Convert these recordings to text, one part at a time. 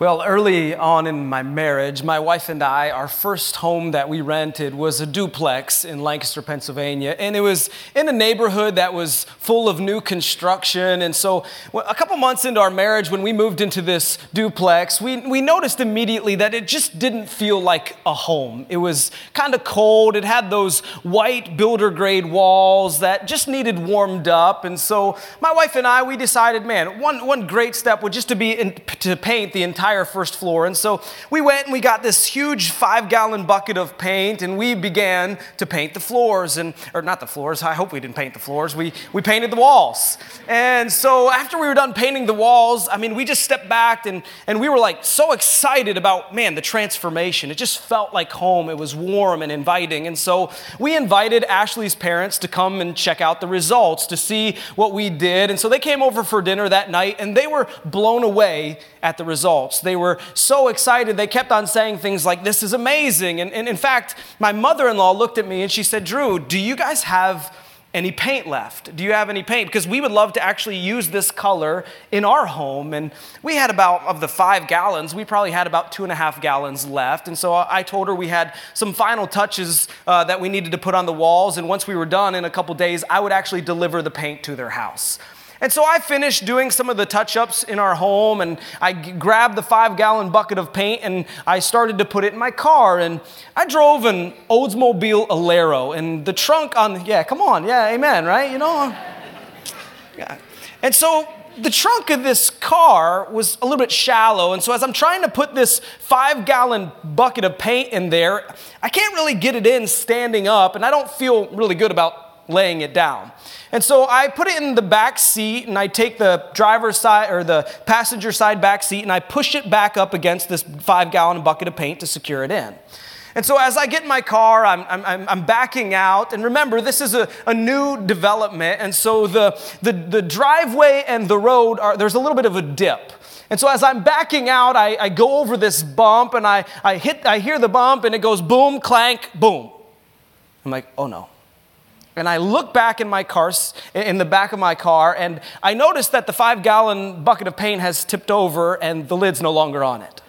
Well, early on in my marriage, my wife and I, our first home that we rented was a duplex in Lancaster, Pennsylvania. And it was in a neighborhood that was full of new construction. And so, a couple months into our marriage, when we moved into this duplex, we, we noticed immediately that it just didn't feel like a home. It was kind of cold. It had those white builder grade walls that just needed warmed up. And so, my wife and I, we decided, man, one, one great step would just to be in, to paint the entire entire first floor. And so we went and we got this huge five gallon bucket of paint and we began to paint the floors. And, or not the floors, I hope we didn't paint the floors. We, we painted the walls. And so after we were done painting the walls, I mean, we just stepped back and, and we were like so excited about, man, the transformation. It just felt like home. It was warm and inviting. And so we invited Ashley's parents to come and check out the results to see what we did. And so they came over for dinner that night and they were blown away at the results. They were so excited, they kept on saying things like, This is amazing. And, and in fact, my mother in law looked at me and she said, Drew, do you guys have any paint left? Do you have any paint? Because we would love to actually use this color in our home. And we had about, of the five gallons, we probably had about two and a half gallons left. And so I told her we had some final touches uh, that we needed to put on the walls. And once we were done in a couple days, I would actually deliver the paint to their house. And so I finished doing some of the touch ups in our home, and I grabbed the five gallon bucket of paint and I started to put it in my car. And I drove an Oldsmobile Alero, and the trunk on, yeah, come on, yeah, amen, right? You know? Yeah. And so the trunk of this car was a little bit shallow. And so, as I'm trying to put this five gallon bucket of paint in there, I can't really get it in standing up, and I don't feel really good about laying it down. And so I put it in the back seat and I take the driver's side or the passenger side back seat and I push it back up against this five gallon bucket of paint to secure it in. And so as I get in my car, I'm, I'm, I'm backing out. And remember, this is a, a new development. And so the, the, the driveway and the road are, there's a little bit of a dip. And so as I'm backing out, I, I go over this bump and I, I hit, I hear the bump and it goes boom, clank, boom. I'm like, oh no. And I look back in my car, in the back of my car, and I notice that the five gallon bucket of paint has tipped over and the lid's no longer on it.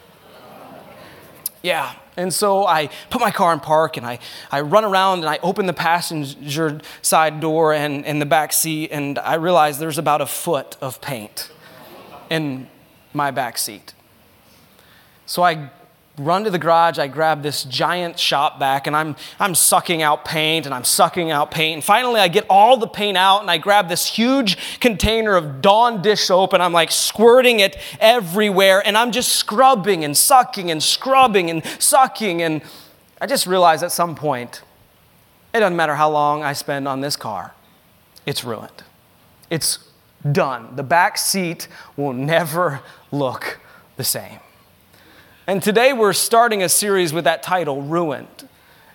Yeah. And so I put my car in park and I, I run around and I open the passenger side door and in the back seat, and I realize there's about a foot of paint in my back seat. So I run to the garage, I grab this giant shop vac, and I'm, I'm sucking out paint and I'm sucking out paint. And finally, I get all the paint out and I grab this huge container of Dawn dish soap and I'm like squirting it everywhere. And I'm just scrubbing and sucking and scrubbing and sucking. And I just realized at some point, it doesn't matter how long I spend on this car, it's ruined. It's done. The back seat will never look the same. And today we're starting a series with that title, Ruined.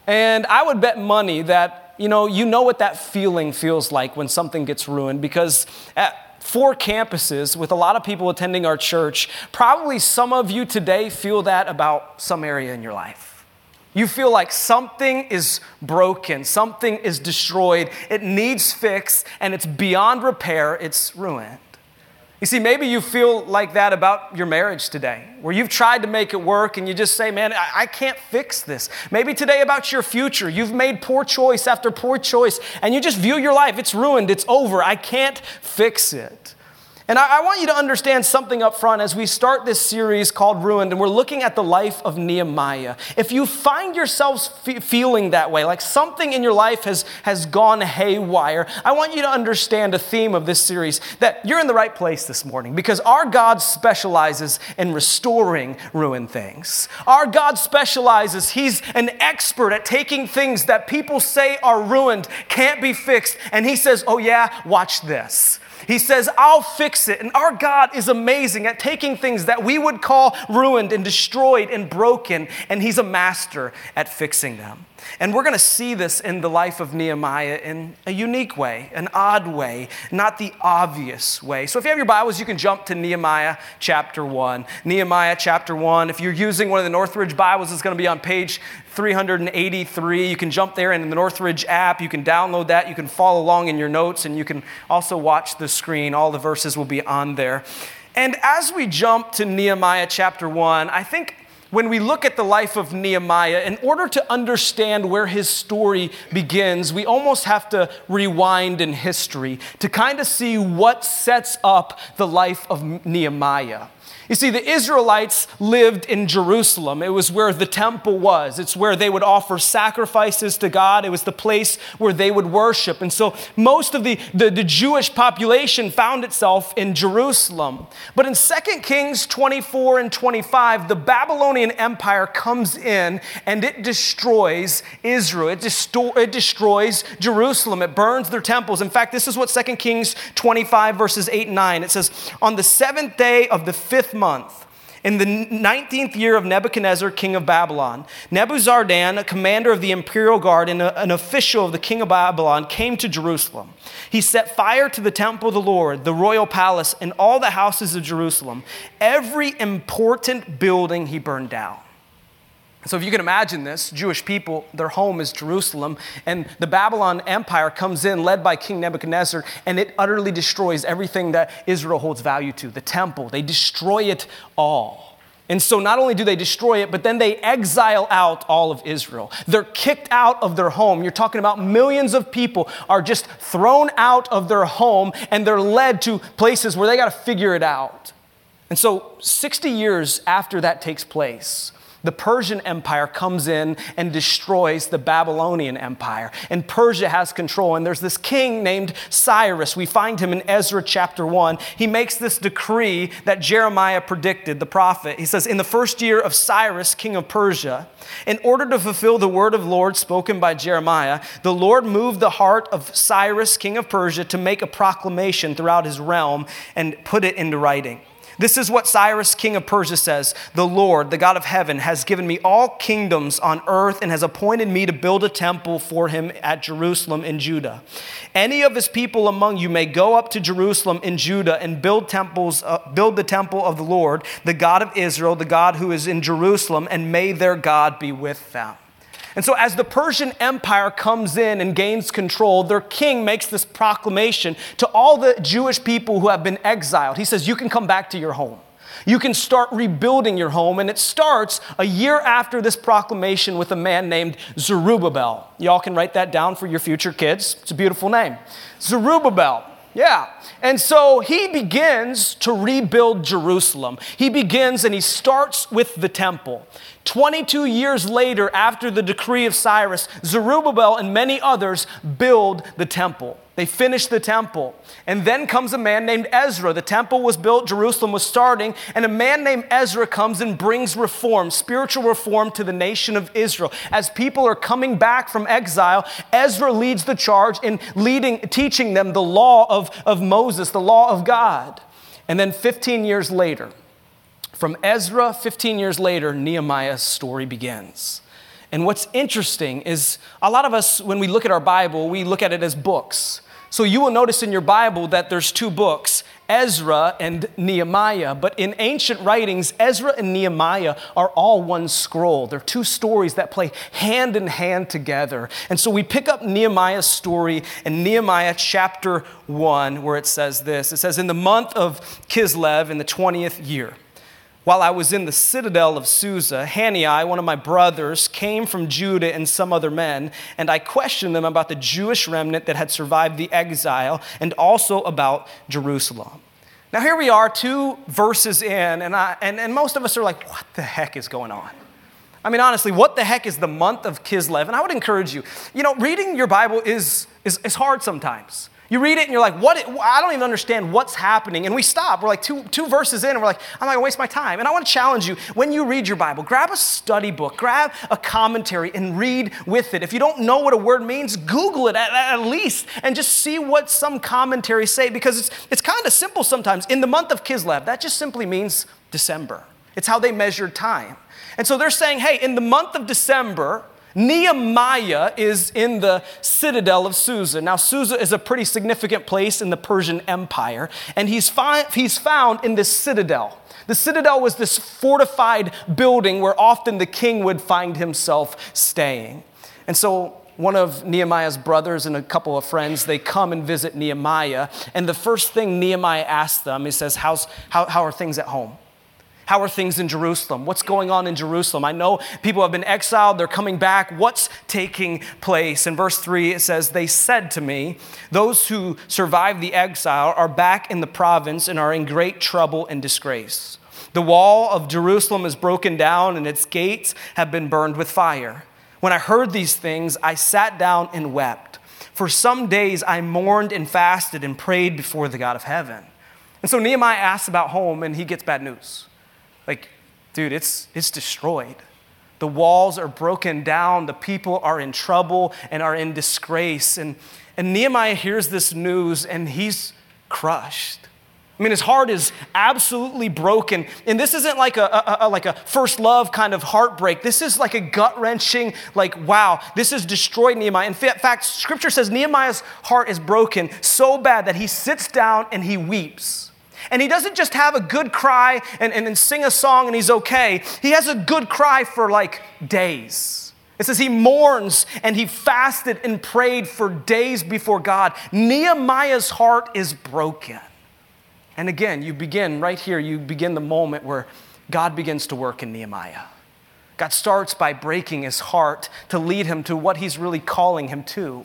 And I would bet money that, you know, you know what that feeling feels like when something gets ruined because at four campuses with a lot of people attending our church, probably some of you today feel that about some area in your life. You feel like something is broken, something is destroyed, it needs fix, and it's beyond repair, it's ruined. You see, maybe you feel like that about your marriage today, where you've tried to make it work and you just say, man, I, I, can't fix this. Maybe today about your future, you've made poor choice after poor choice and you just view your life, it's ruined, it's over, I can't fix it. And I, want you to understand something up front as we start this series called Ruined, and we're looking at the life of Nehemiah. If you find yourselves fe- feeling that way, like something in your life has, has gone haywire, I want you to understand a theme of this series that you're in the right place this morning because our God specializes in restoring ruined things. Our God specializes, He's an expert at taking things that people say are ruined, can't be fixed, and He says, Oh, yeah, watch this. He says, I'll fix it. And our God is amazing at taking things that we would call ruined and destroyed and broken, and He's a master at fixing them. And we're going to see this in the life of Nehemiah in a unique way, an odd way, not the obvious way. So if you have your Bibles, you can jump to Nehemiah chapter 1. Nehemiah chapter 1. If you're using one of the Northridge Bibles, it's going to be on page 383. You can jump there in the Northridge app. You can download that. You can follow along in your notes, and you can also watch the screen. All the verses will be on there. And as we jump to Nehemiah chapter 1, I think when we look at the life of Nehemiah, in order to understand where his story begins, we almost have to rewind in history to kind of see what sets up the life of Nehemiah. You see, the Israelites lived in Jerusalem. It was where the temple was. It's where they would offer sacrifices to God. It was the place where they would worship. And so most of the, the, the Jewish population found itself in Jerusalem. But in 2 Kings 24 and 25, the Babylonian Empire comes in and it destroys Israel. It, desto- it destroys Jerusalem. It burns their temples. In fact, this is what 2 Kings 25, verses 8 and 9, it says, On the seventh day of the fifth month, in the 19th year of Nebuchadnezzar, king of Babylon, Nebuzaradan, a commander of the imperial guard and a, an official of the king of Babylon, came to Jerusalem. He set fire to the temple of the Lord, the royal palace, and all the houses of Jerusalem. Every important building he burned down. So, if you can imagine this, Jewish people, their home is Jerusalem, and the Babylon Empire comes in, led by King Nebuchadnezzar, and it utterly destroys everything that Israel holds value to the temple. They destroy it all. And so, not only do they destroy it, but then they exile out all of Israel. They're kicked out of their home. You're talking about millions of people are just thrown out of their home, and they're led to places where they got to figure it out. And so, 60 years after that takes place, the Persian Empire comes in and destroys the Babylonian Empire. And Persia has control. And there's this king named Cyrus. We find him in Ezra chapter 1. He makes this decree that Jeremiah predicted, the prophet. He says, In the first year of Cyrus, king of Persia, in order to fulfill the word of the Lord spoken by Jeremiah, the Lord moved the heart of Cyrus, king of Persia, to make a proclamation throughout his realm and put it into writing. This is what Cyrus, king of Persia, says The Lord, the God of heaven, has given me all kingdoms on earth and has appointed me to build a temple for him at Jerusalem in Judah. Any of his people among you may go up to Jerusalem in Judah and build temples, uh, build the temple of the Lord, the God of Israel, the God who is in Jerusalem, and may their God be with them. And so, as the Persian Empire comes in and gains control, their king makes this proclamation to all the Jewish people who have been exiled. He says, You can come back to your home. You can start rebuilding your home. And it starts a year after this proclamation with a man named Zerubbabel. Y'all can write that down for your future kids. It's a beautiful name. Zerubbabel. Yeah. And so he begins to rebuild Jerusalem. He begins and he starts with the temple. 22 years later, after the decree of Cyrus, Zerubbabel and many others build the temple. They finish the temple. And then comes a man named Ezra. The temple was built, Jerusalem was starting, and a man named Ezra comes and brings reform, spiritual reform to the nation of Israel. As people are coming back from exile, Ezra leads the charge in leading, teaching them the law of, of Moses, the law of God. And then 15 years later, from Ezra, 15 years later, Nehemiah's story begins. And what's interesting is a lot of us, when we look at our Bible, we look at it as books. So you will notice in your Bible that there's two books, Ezra and Nehemiah. But in ancient writings, Ezra and Nehemiah are all one scroll. They're two stories that play hand in hand together. And so we pick up Nehemiah's story in Nehemiah chapter 1, where it says this It says, In the month of Kislev, in the 20th year, while I was in the citadel of Susa, Hanani, one of my brothers, came from Judah and some other men, and I questioned them about the Jewish remnant that had survived the exile and also about Jerusalem. Now, here we are, two verses in, and, I, and, and most of us are like, what the heck is going on? I mean, honestly, what the heck is the month of Kislev? And I would encourage you, you know, reading your Bible is, is, is hard sometimes. You read it and you're like, what? I don't even understand what's happening. And we stop. We're like two, two verses in and we're like, I'm not gonna waste my time. And I wanna challenge you when you read your Bible, grab a study book, grab a commentary and read with it. If you don't know what a word means, Google it at, at least and just see what some commentaries say because it's, it's kind of simple sometimes. In the month of Kislev, that just simply means December. It's how they measured time. And so they're saying, hey, in the month of December, Nehemiah is in the citadel of Susa. Now, Susa is a pretty significant place in the Persian Empire, and he's, fi- he's found in this citadel. The citadel was this fortified building where often the king would find himself staying. And so one of Nehemiah's brothers and a couple of friends, they come and visit Nehemiah. And the first thing Nehemiah asks them, he says, How's, how, how are things at home? How are things in Jerusalem? What's going on in Jerusalem? I know people have been exiled, they're coming back. What's taking place? In verse 3, it says, They said to me, Those who survived the exile are back in the province and are in great trouble and disgrace. The wall of Jerusalem is broken down and its gates have been burned with fire. When I heard these things, I sat down and wept. For some days I mourned and fasted and prayed before the God of heaven. And so Nehemiah asks about home and he gets bad news. Like, dude, it's, it's destroyed. The walls are broken down. The people are in trouble and are in disgrace. And, and Nehemiah hears this news and he's crushed. I mean, his heart is absolutely broken. And this isn't like a, a, a like a first love kind of heartbreak. This is like a gut wrenching, like, wow, this has destroyed Nehemiah. In fact, scripture says Nehemiah's heart is broken so bad that he sits down and he weeps. And he doesn't just have a good cry and, and, and sing a song and he's okay. He has a good cry for like days. It says he mourns and he fasted and prayed for days before God. Nehemiah's heart is broken. And again, you begin right here, you begin the moment where God begins to work in Nehemiah. God starts by breaking his heart to lead him to what he's really calling him to.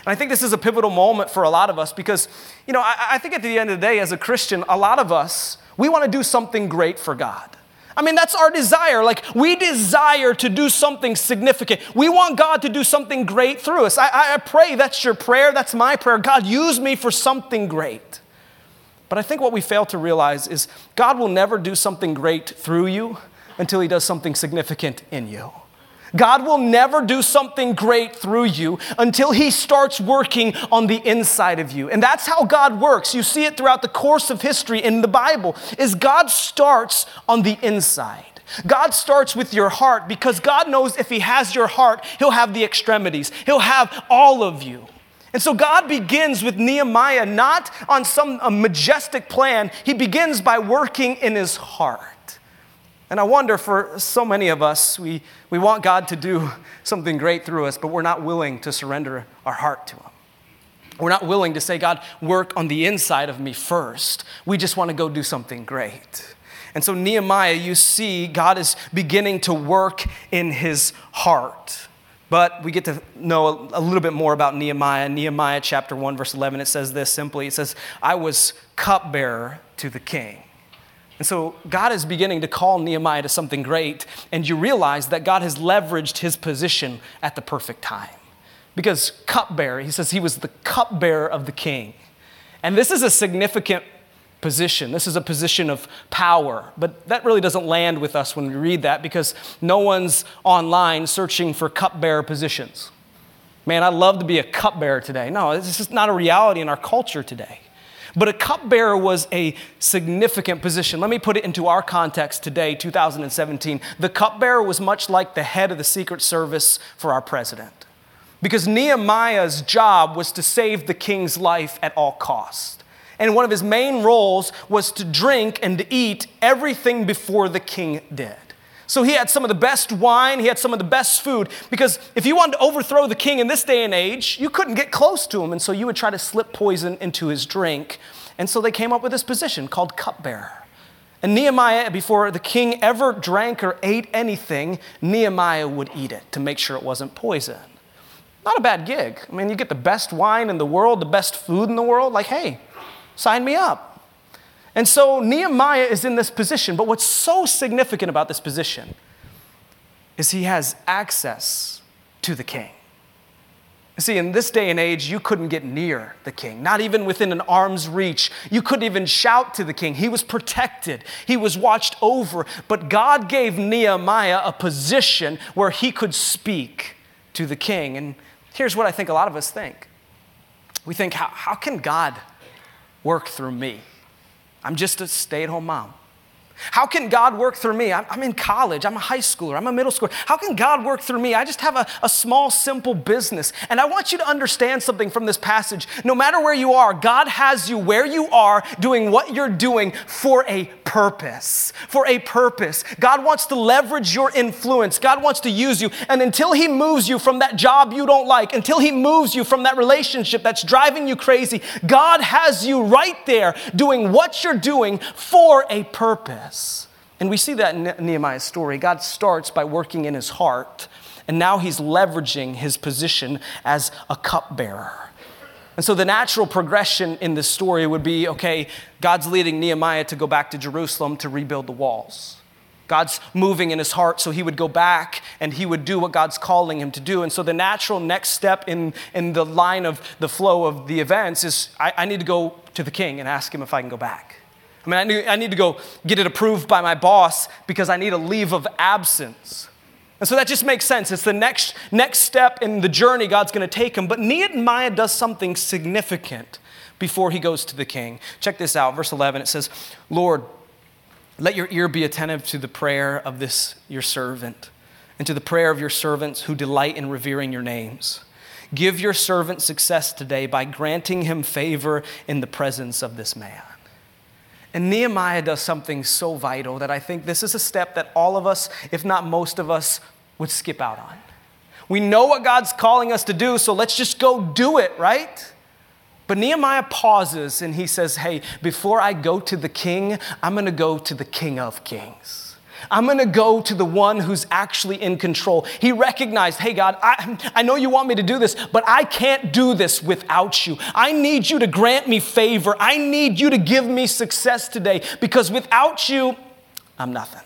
And I think this is a pivotal moment for a lot of us because, you know, I, I think at the end of the day, as a Christian, a lot of us, we want to do something great for God. I mean, that's our desire. Like, we desire to do something significant. We want God to do something great through us. I, I, pray that's your prayer. That's my prayer. God, use me for something great. But I think what we fail to realize is God will never do something great through you until He does something significant in you. God will never do something great through you until he starts working on the inside of you. And that's how God works. You see it throughout the course of history in the Bible is God starts on the inside. God starts with your heart because God knows if he has your heart, he'll have the extremities. He'll have all of you. And so God begins with Nehemiah not on some majestic plan. He begins by working in his heart. And I wonder for so many of us, we, we want God to do something great through us, but we're not willing to surrender our heart to Him. We're not willing to say, God, work on the inside of me first. We just want to go do something great. And so, Nehemiah, you see, God is beginning to work in his heart. But we get to know a little bit more about Nehemiah. Nehemiah chapter 1, verse 11, it says this simply It says, I was cupbearer to the king. And so God is beginning to call Nehemiah to something great, and you realize that God has leveraged his position at the perfect time. Because cupbearer, he says he was the cupbearer of the king. And this is a significant position. This is a position of power. But that really doesn't land with us when we read that because no one's online searching for cupbearer positions. Man, I'd love to be a cupbearer today. No, this is not a reality in our culture today. But a cupbearer was a significant position. Let me put it into our context today, 2017. The cupbearer was much like the head of the Secret Service for our president. Because Nehemiah's job was to save the king's life at all costs. And one of his main roles was to drink and to eat everything before the king did. So he had some of the best wine, he had some of the best food, because if you wanted to overthrow the king in this day and age, you couldn't get close to him, and so you would try to slip poison into his drink. And so they came up with this position called cupbearer. And Nehemiah, before the king ever drank or ate anything, Nehemiah would eat it to make sure it wasn't poison. Not a bad gig. I mean, you get the best wine in the world, the best food in the world. Like, hey, sign me up. And so Nehemiah is in this position, but what's so significant about this position is he has access to the king. See, in this day and age, you couldn't get near the king, not even within an arm's reach. You couldn't even shout to the king. He was protected, he was watched over. But God gave Nehemiah a position where he could speak to the king. And here's what I think a lot of us think we think, how, how can God work through me? I'm just a stay at home mom. How can God work through me? I'm, in college, I'm a high schooler, I'm a middle schooler. How can God work through me? I just have a, a small, simple business. And I want you to understand something from this passage. No matter where you are, God has you where you are doing what you're doing for a purpose. For a purpose. God wants to leverage your influence, God wants to use you. And until He moves you from that job you don't like, until He moves you from that relationship that's driving you crazy, God has you right there doing what you're doing for a purpose. And we see that in Nehemiah's story. God starts by working in his heart, and now he's leveraging his position as a cupbearer. And so the natural progression in this story would be okay, God's leading Nehemiah to go back to Jerusalem to rebuild the walls. God's moving in his heart, so he would go back and he would do what God's calling him to do. And so the natural next step in, in the line of the flow of the events is I, I need to go to the king and ask him if I can go back. I mean, I need, I need to go get it approved by my boss because I need a leave of absence. And so that just makes sense. It's the next, next step in the journey God's going to take him. But Nehemiah does something significant before he goes to the king. Check this out, verse 11. It says, Lord, let your ear be attentive to the prayer of this your servant and to the prayer of your servants who delight in revering your names. Give your servant success today by granting him favor in the presence of this man. And Nehemiah does something so vital that I think this is a step that all of us, if not most of us, would skip out on. We know what God's calling us to do, so let's just go do it, right? But Nehemiah pauses and he says, Hey, before I go to the king, I'm gonna go to the king of kings. I'm to go to the one who's actually in control. He recognized, hey, God, I, I know you want me to do this, but I can't do this without you. I need you to grant me favor. I need you to give me success today because without you, I'm nothing.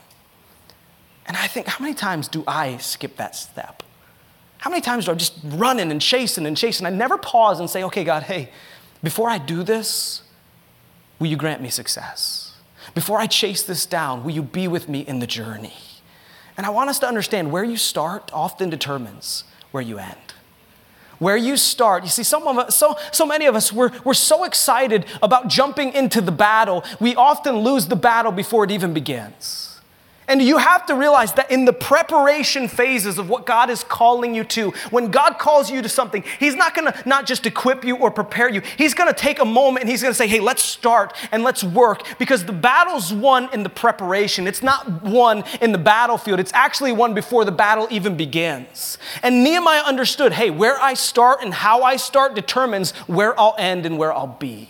And I think, how many times do I skip that step? How many times do I just running and chasing and chasing? I never pause and say, okay, God, hey, before I do this, will you grant me success? Before I chase this down, will you be with me in the journey? And I want us to understand where you start often determines where you end. Where you start, you see, some of us, so, so many of us, we're, we're so excited about jumping into the battle, we often lose the battle before it even begins. And you have to realize that in the preparation phases of what God is calling you to, when God calls you to something, He's not gonna not just equip you or prepare you, He's gonna take a moment and He's gonna say, hey, let's start and let's work because the battle's won in the preparation. It's not won in the battlefield, it's actually won before the battle even begins. And Nehemiah understood hey, where I start and how I start determines where I'll end and where I'll be.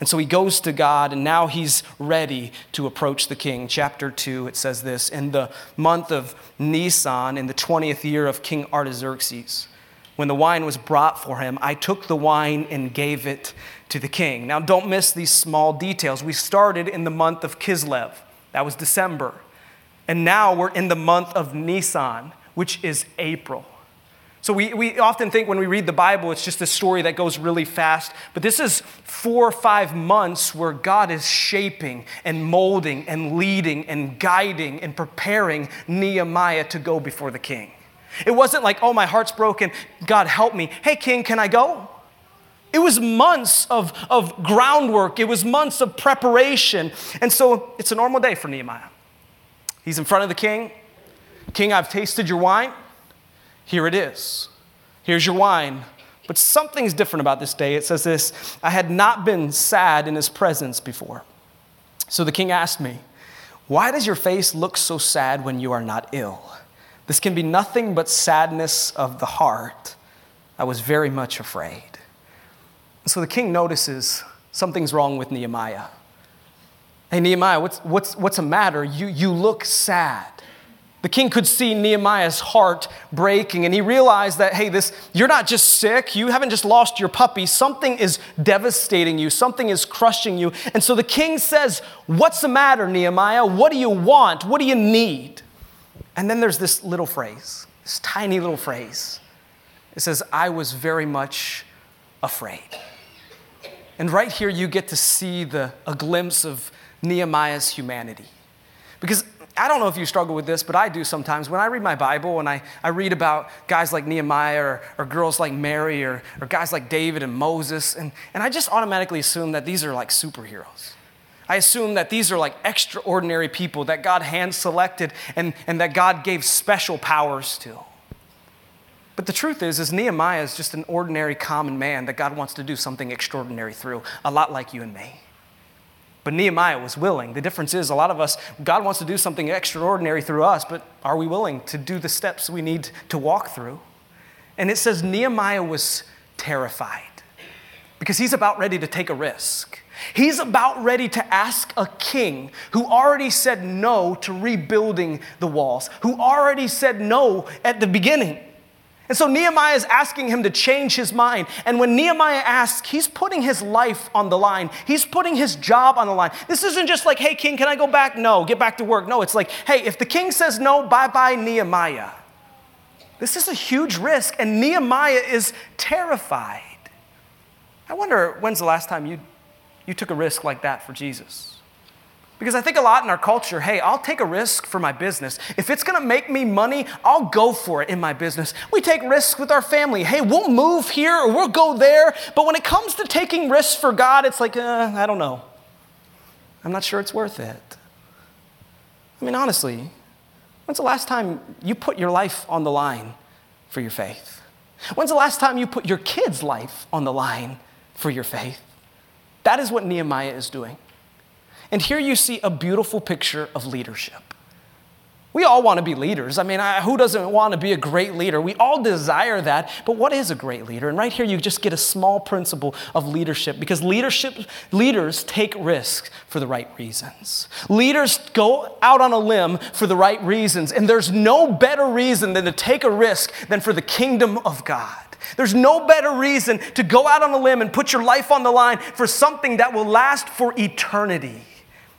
And so he goes to God, and now he's ready to approach the king. Chapter 2, it says this In the month of Nisan, in the 20th year of King Artaxerxes, when the wine was brought for him, I took the wine and gave it to the king. Now, don't miss these small details. We started in the month of Kislev, that was December. And now we're in the month of Nisan, which is April. So we, we often think when we read the Bible, it's just a story that goes really fast. But this is four or five months where God is shaping and molding and leading and guiding and preparing Nehemiah to go before the king. It wasn't like, oh, my heart's broken. God, help me. Hey, king, can I go? It was months of, of groundwork, it was months of preparation. And so it's a normal day for Nehemiah. He's in front of the king. King, I've tasted your wine. Here it is. Here's your wine. But something's different about this day. It says this I had not been sad in his presence before. So the king asked me, Why does your face look so sad when you are not ill? This can be nothing but sadness of the heart. I was very much afraid. so the king notices something's wrong with Nehemiah. Hey, Nehemiah, what's, what's, what's the matter? You, you look sad. The king could see Nehemiah's heart breaking, and he realized that, hey, this, you're not just sick, you haven't just lost your puppy, something is devastating you, something is crushing you. And so the king says, What's the matter, Nehemiah? What do you want? What do you need? And then there's this little phrase, this tiny little phrase. It says, I was very much afraid. And right here, you get to see the, a glimpse of Nehemiah's humanity. Because I don't know if you struggle with this, but I do sometimes. When I read my Bible and I, I read about guys like Nehemiah or, or girls like Mary or, or guys like David and Moses, and, and I just automatically assume that these are like superheroes. I assume that these are like extraordinary people that God hand selected and, and that God gave special powers to. But the truth is, is Nehemiah is just an ordinary common man that God wants to do something extraordinary through, a lot like you and me. But Nehemiah was willing. The difference is, a lot of us, God wants to do something extraordinary through us, but are we willing to do the steps we need to walk through? And it says Nehemiah was terrified because he's about ready to take a risk. He's about ready to ask a king who already said no to rebuilding the walls, who already said no at the beginning. And so Nehemiah is asking him to change his mind. And when Nehemiah asks, he's putting his life on the line. He's putting his job on the line. This isn't just like, hey, king, can I go back? No, get back to work. No, it's like, hey, if the king says no, bye bye, Nehemiah. This is a huge risk, and Nehemiah is terrified. I wonder when's the last time you, you took a risk like that for Jesus? Because I think a lot in our culture, hey, I'll take a risk for my business. If it's gonna make me money, I'll go for it in my business. We take risks with our family. Hey, we'll move here or we'll go there. But when it comes to taking risks for God, it's like, uh, I don't know. I'm not sure it's worth it. I mean, honestly, when's the last time you put your life on the line for your faith? When's the last time you put your kid's life on the line for your faith? That is what Nehemiah is doing. And here you see a beautiful picture of leadership. We all want to be leaders. I mean, who doesn't want to be a great leader? We all desire that. But what is a great leader? And right here, you just get a small principle of leadership because leadership leaders take risks for the right reasons. Leaders go out on a limb for the right reasons, and there's no better reason than to take a risk than for the kingdom of God. There's no better reason to go out on a limb and put your life on the line for something that will last for eternity.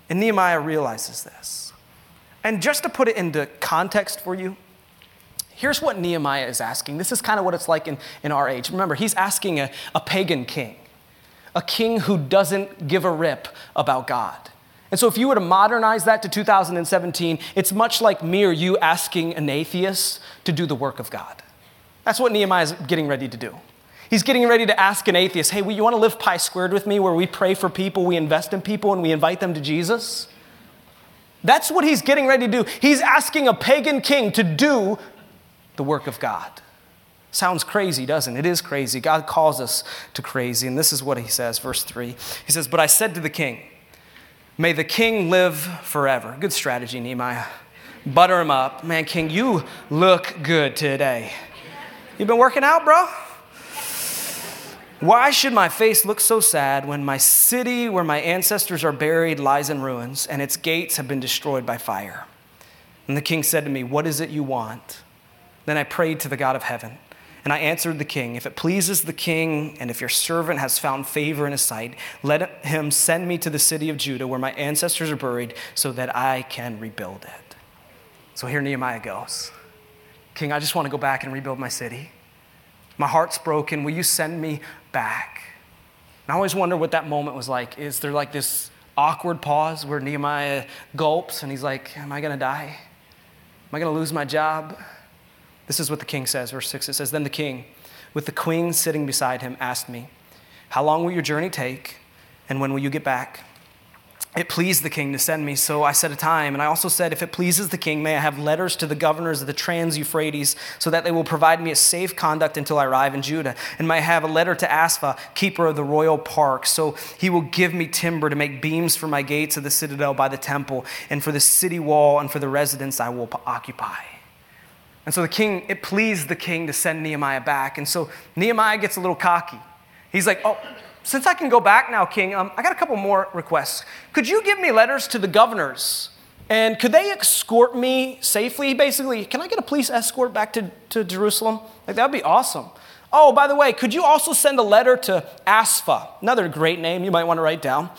And Nehemiah realizes this. And just to put it into context for you, here's what Nehemiah is asking. This is kind of what it's like in, in our age. Remember, he's asking a, a pagan king, a king who doesn't give a rip about God. And so, if you were to modernize that to 2017, it's much like me or you asking an atheist to do the work of God. That's what Nehemiah is getting ready to do. He's getting ready to ask an atheist, hey, you want to live pi squared with me where we pray for people, we invest in people, and we invite them to Jesus? That's what he's getting ready to do. He's asking a pagan king to do the work of God. Sounds crazy, doesn't it? It is crazy. God calls us to crazy. And this is what he says, verse 3. He says, But I said to the king, May the king live forever. Good strategy, Nehemiah. Butter him up. Man, king, you look good today. You've been working out, bro? Why should my face look so sad when my city where my ancestors are buried lies in ruins and its gates have been destroyed by fire? And the king said to me, What is it you want? Then I prayed to the God of heaven. And I answered the king, If it pleases the king, and if your servant has found favor in his sight, let him send me to the city of Judah where my ancestors are buried so that I can rebuild it. So here Nehemiah goes King, I just want to go back and rebuild my city. My heart's broken. Will you send me back? And I always wonder what that moment was like. Is there like this awkward pause where Nehemiah gulps and he's like, Am I going to die? Am I going to lose my job? This is what the king says, verse 6. It says, Then the king, with the queen sitting beside him, asked me, How long will your journey take? And when will you get back? It pleased the king to send me, so I set a time. And I also said, If it pleases the king, may I have letters to the governors of the Trans Euphrates, so that they will provide me a safe conduct until I arrive in Judah. And may I have a letter to Asaph, keeper of the royal park, so he will give me timber to make beams for my gates of the citadel by the temple, and for the city wall, and for the residence I will occupy. And so the king, it pleased the king to send Nehemiah back. And so Nehemiah gets a little cocky. He's like, Oh, since I can go back now, King, um, I got a couple more requests. Could you give me letters to the governors? And could they escort me safely, basically? Can I get a police escort back to, to Jerusalem? Like, that would be awesome. Oh, by the way, could you also send a letter to Asaph? Another great name you might want to write down.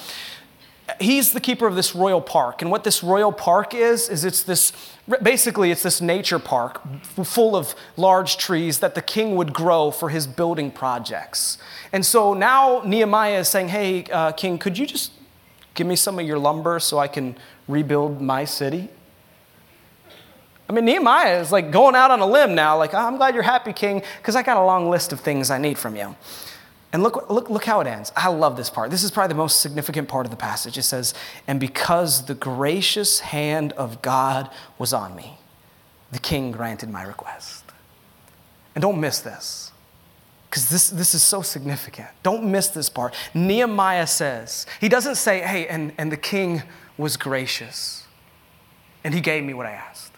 He's the keeper of this royal park. And what this royal park is, is it's this basically, it's this nature park full of large trees that the king would grow for his building projects. And so now Nehemiah is saying, Hey, uh, king, could you just give me some of your lumber so I can rebuild my city? I mean, Nehemiah is like going out on a limb now, like, oh, I'm glad you're happy, king, because I got a long list of things I need from you. And look, look, look how it ends. I love this part. This is probably the most significant part of the passage. It says, And because the gracious hand of God was on me, the king granted my request. And don't miss this, because this, this is so significant. Don't miss this part. Nehemiah says, He doesn't say, Hey, and, and the king was gracious, and he gave me what I asked.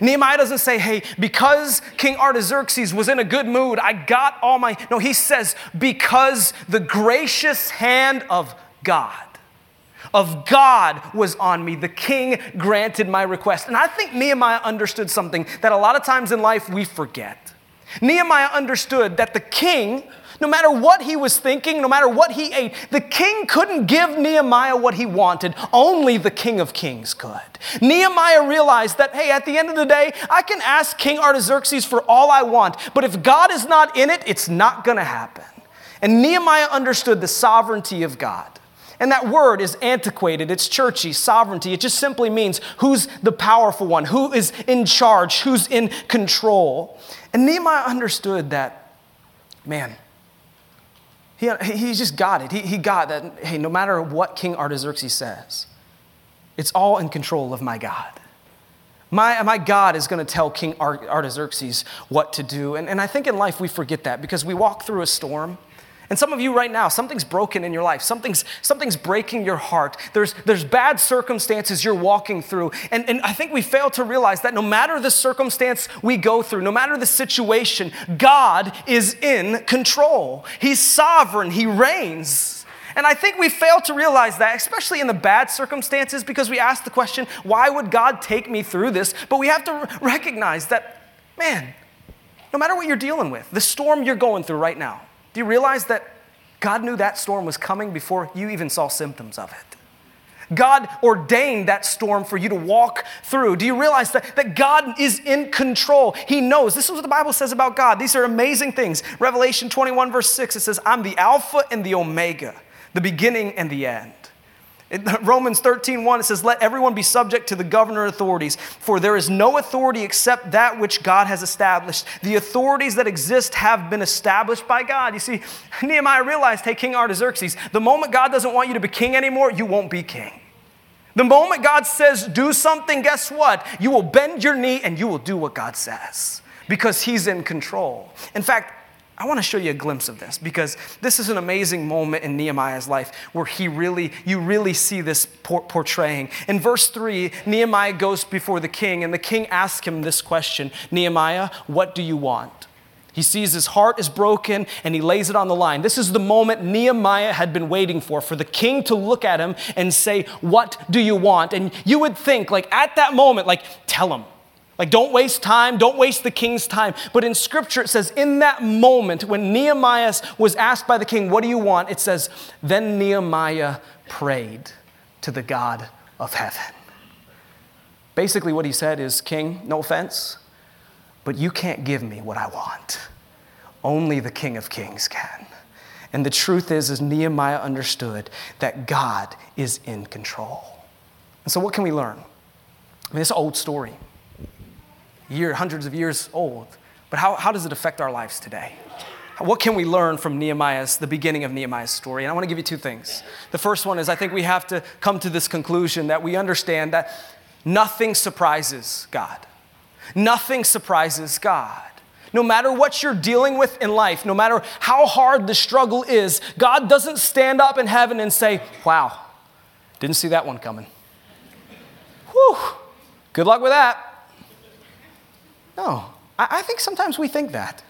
Nehemiah doesn't say, hey, because King Artaxerxes was in a good mood, I got all my. No, he says, because the gracious hand of God, of God was on me, the king granted my request. And I think Nehemiah understood something that a lot of times in life we forget. Nehemiah understood that the king no matter what he was thinking, no matter what he ate, the king couldn't give Nehemiah what he wanted. Only the king of kings could. Nehemiah realized that, hey, at the end of the day, I can ask King Artaxerxes for all I want, but if God is not in it, it's not going to happen. And Nehemiah understood the sovereignty of God. And that word is antiquated, it's churchy, sovereignty. It just simply means who's the powerful one, who is in charge, who's in control. And Nehemiah understood that, man, he, he just got it. He, he got that, hey, no matter what King Artaxerxes says, it's all in control of my God. My, my God is going to tell King Artaxerxes what to do. And, and I think in life we forget that because we walk through a storm and some of you right now, something's broken in your life. Something's, something's breaking your heart. There's, there's bad circumstances you're walking through. And, and I think we fail to realize that no matter the circumstance we go through, no matter the situation, God is in control. He's sovereign, He reigns. And I think we fail to realize that, especially in the bad circumstances, because we ask the question, why would God take me through this? But we have to recognize that, man, no matter what you're dealing with, the storm you're going through right now, do you realize that God knew that storm was coming before you even saw symptoms of it? God ordained that storm for you to walk through. Do you realize that, that God is in control? He knows. This is what the Bible says about God. These are amazing things. Revelation 21, verse 6, it says, I'm the Alpha and the Omega, the beginning and the end. In Romans 13, 1, it says, Let everyone be subject to the governor authorities, for there is no authority except that which God has established. The authorities that exist have been established by God. You see, Nehemiah realized, hey, King Artaxerxes, the moment God doesn't want you to be king anymore, you won't be king. The moment God says, do something, guess what? You will bend your knee and you will do what God says because He's in control. In fact, I want to show you a glimpse of this because this is an amazing moment in Nehemiah's life where he really, you really see this portraying. In verse 3, Nehemiah goes before the king, and the king asks him this question Nehemiah, what do you want? He sees his heart is broken and he lays it on the line. This is the moment Nehemiah had been waiting for, for the king to look at him and say, What do you want? And you would think, like, at that moment, like, tell him like, don't waste time, don't waste the king's time. But in scripture, it says, in that moment when Nehemiah was asked by the king, What do you want? It says, Then Nehemiah prayed to the God of heaven. Basically, what he said is, King, no offense, but you can't give me what I want. Only the King of Kings can. And the truth is, is Nehemiah understood that God is in control. And so, what can we learn? I mean, an old story year, hundreds of years old. But how, how does it affect our lives today? What can we learn from Nehemiah's, the beginning of Nehemiah's story? And I want to give you two things. The first one is I think we have to come to this conclusion that we understand that nothing surprises God. Nothing surprises God. No matter what you're dealing with in life, no matter how hard the struggle is, God doesn't stand up in heaven and say, Wow, didn't see that one coming. Whew, good luck with that. No, I, think sometimes we think that.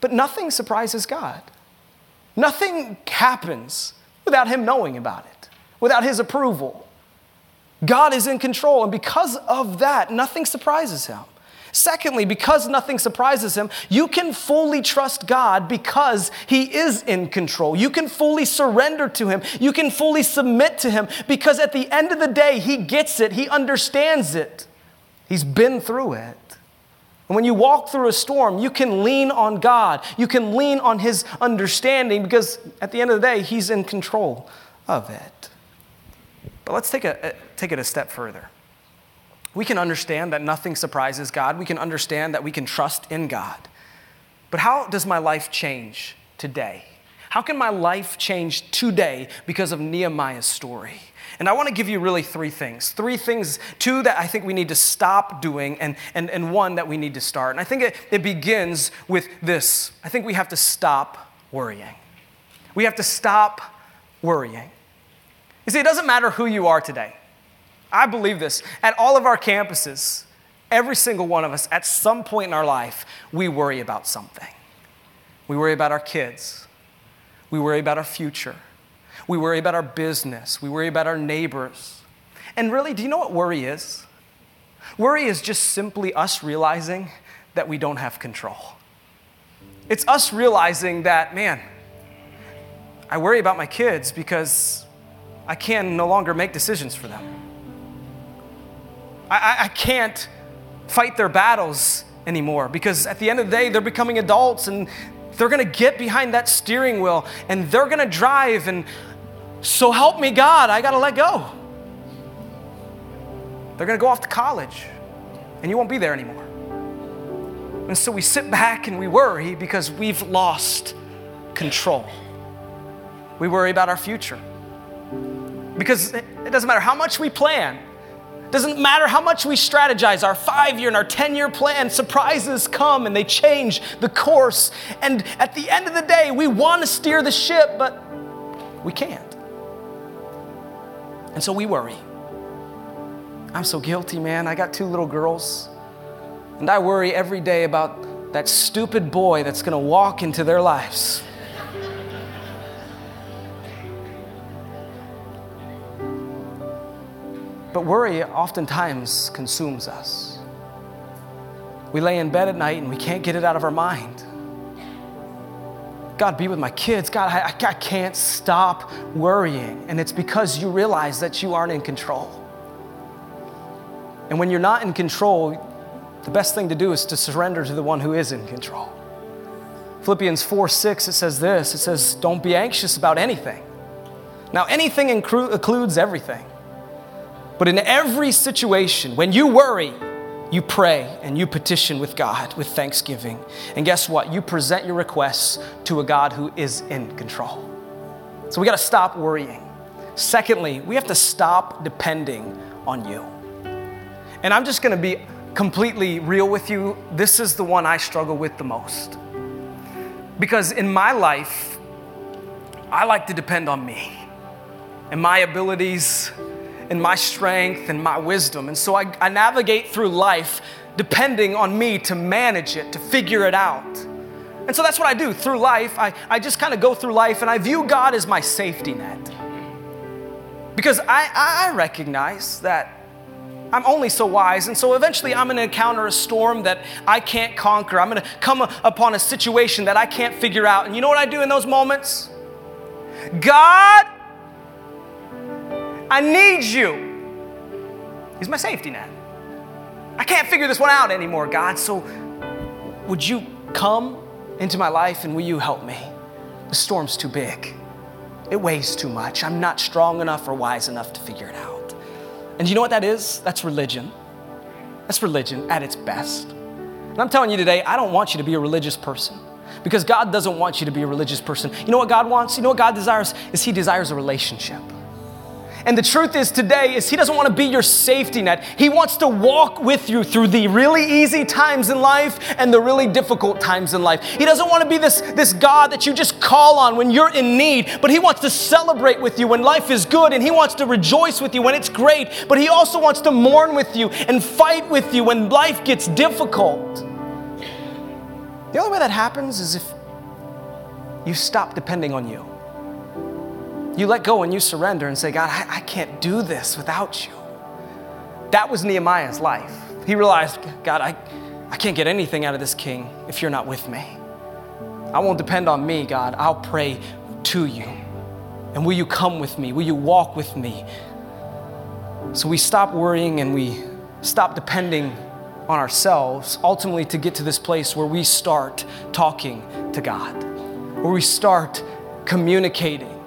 But nothing surprises God. Nothing happens without Him knowing about it, without His approval. God is in control, and because of that, nothing surprises Him. Secondly, because nothing surprises him, you can fully trust God because he is in control. You can fully surrender to him. You can fully submit to him because at the end of the day, he gets it, he understands it, he's been through it. And when you walk through a storm, you can lean on God. You can lean on His understanding because at the end of the day, He's in control of it. But let's take, a, take it a step further. We can understand that nothing surprises God. We can understand that we can trust in God. But how does my life change today? How can my life change today because of Nehemiah's story? And I want to give you really three things. Three things, two that I think we need to stop doing, and, and, and one that we need to start. And I think it, it begins with this I think we have to stop worrying. We have to stop worrying. You see, it doesn't matter who you are today. I believe this. At all of our campuses, every single one of us, at some point in our life, we worry about something. We worry about our kids. We worry about our future. We worry about our business. We worry about our neighbors. And really, do you know what worry is? Worry is just simply us realizing that we don't have control. It's us realizing that, man, I worry about my kids because I can no longer make decisions for them. I, I, can't fight their battles anymore because at the end of the day, they're becoming adults and they're gonna get behind that steering wheel and they're gonna drive and so help me God, I got to let go. They're going to go off to college and you won't be there anymore. And so we sit back and we worry because we've lost control. We worry about our future. Because it doesn't matter how much we plan, doesn't matter how much we strategize, our five year and our 10 year plan, surprises come and they change the course. And at the end of the day, we want to steer the ship, but we can't. And so we worry. I'm so guilty, man. I got two little girls. And I worry every day about that stupid boy that's going to walk into their lives. But worry oftentimes consumes us. We lay in bed at night and we can't get it out of our mind. God, be with my kids. God, I, I can't stop worrying. And it's because you realize that you aren't in control. And when you're not in control, the best thing to do is to surrender to the one who is in control. Philippians 4 6, it says this it says, Don't be anxious about anything. Now, anything includes everything. But in every situation, when you worry, you pray and you petition with God with thanksgiving. And guess what? You present your requests to a God who is in control. So we got to stop worrying. Secondly, we have to stop depending on you. And I'm just going to be completely real with you. This is the one I struggle with the most. Because in my life, I like to depend on me and my abilities and my strength and my wisdom. And so I, I navigate through life depending on me to manage it, to figure it out. And so that's what I do through life. I, I just kind of go through life and I view God as my safety net. Because I, I recognize that I'm only so wise. And so eventually I'm going to encounter a storm that I can't conquer. I'm going to come upon a situation that I can't figure out. And you know what I do in those moments? God, I need you. He's my safety net. I can't figure this one out anymore, God. So would you come into my life and will you help me? The storm's too big. It weighs too much. I'm not strong enough or wise enough to figure it out. And you know what that is? That's religion. That's religion at its best. And I'm telling you today, I don't want you to be a religious person because God doesn't want you to be a religious person. You know what God wants? You know what God desires? Is He desires a relationship. And the truth is today is he doesn't want to be your safety net. He wants to walk with you through the really easy times in life and the really difficult times in life. He doesn't want to be this, this God that you just call on when you're in need, but he wants to celebrate with you when life is good and he wants to rejoice with you when it's great, but he also wants to mourn with you and fight with you when life gets difficult. The only way that happens is if you stop depending on you. You let go and you surrender and say, God, I, I can't do this without you. That was Nehemiah's life. He realized, God, I, I can't get anything out of this king if you're not with me. I won't depend on me, God. I'll pray to you. And will you come with me? Will you walk with me? So we stop worrying and we stop depending on ourselves, ultimately to get to this place where we start talking to God, where we start communicating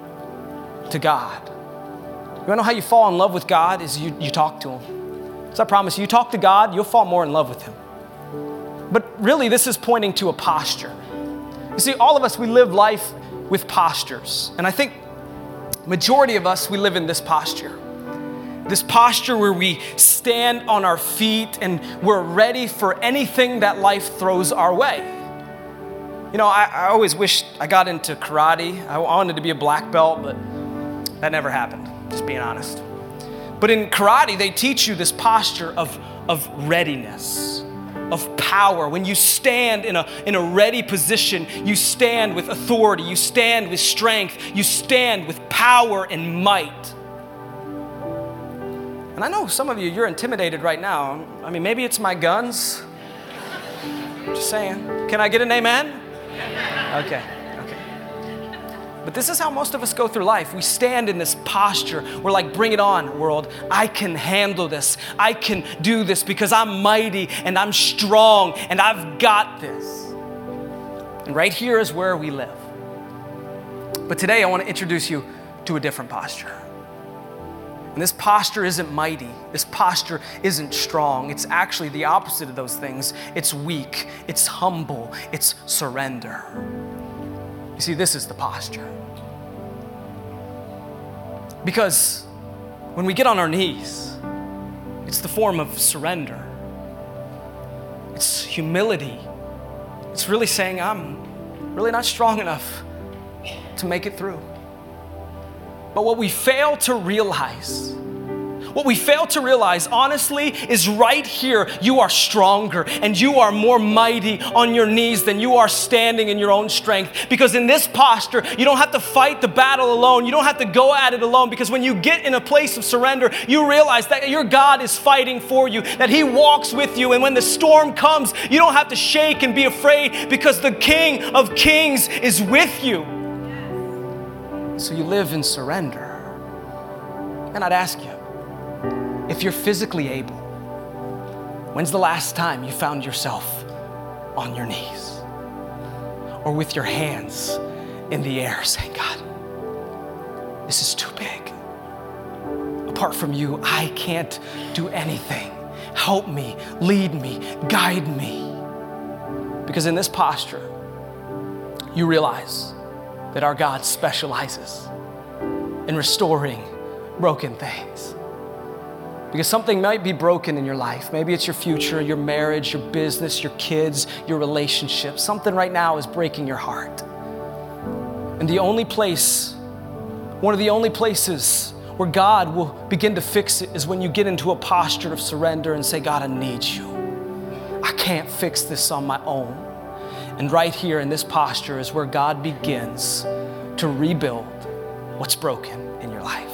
to God. You wanna know how you fall in love with God is you, you talk to Him. So I promise you, you talk to God, you'll fall more in love with Him. But really, this is pointing to a posture. You see, all of us, we live life with postures. And I think majority of us, we live in this posture. This posture where we stand on our feet and we're ready for anything that life throws our way. You know, I, I always wished I got into karate. I wanted to be a black belt, but that never happened, just being honest. But in karate, they teach you this posture of, of readiness, of power. When you stand in a, in a ready position, you stand with authority, you stand with strength, you stand with power and might. And I know some of you, you're intimidated right now. I mean, maybe it's my guns. Just saying. Can I get an amen? Okay. But this is how most of us go through life. We stand in this posture. We're like, bring it on, world. I can handle this. I can do this because I'm mighty and I'm strong and I've got this. And right here is where we live. But today I want to introduce you to a different posture. And this posture isn't mighty. This posture isn't strong. It's actually the opposite of those things. It's weak, it's humble, it's surrender. You see, this is the posture. Because when we get on our knees, it's the form of surrender, it's humility. It's really saying, I'm really not strong enough to make it through. But what we fail to realize what we fail to realize, honestly, is right here, you are stronger and you are more mighty on your knees than you are standing in your own strength. Because in this posture, you don't have to fight the battle alone. You don't have to go at it alone. Because when you get in a place of surrender, you realize that your God is fighting for you, that He walks with you. And when the storm comes, you don't have to shake and be afraid because the King of Kings is with you. So you live in surrender. And I'd ask you, if you're physically able, when's the last time you found yourself on your knees or with your hands in the air saying, God, this is too big. Apart from you, I can't do anything. Help me, lead me, guide me. Because in this posture, you realize that our God specializes in restoring broken things. Because something might be broken in your life. Maybe it's your future, your marriage, your business, your kids, your relationship. Something right now is breaking your heart. And the only place, one of the only places where God will begin to fix it is when you get into a posture of surrender and say, God, I need you. I can't fix this on my own. And right here in this posture is where God begins to rebuild what's broken in your life.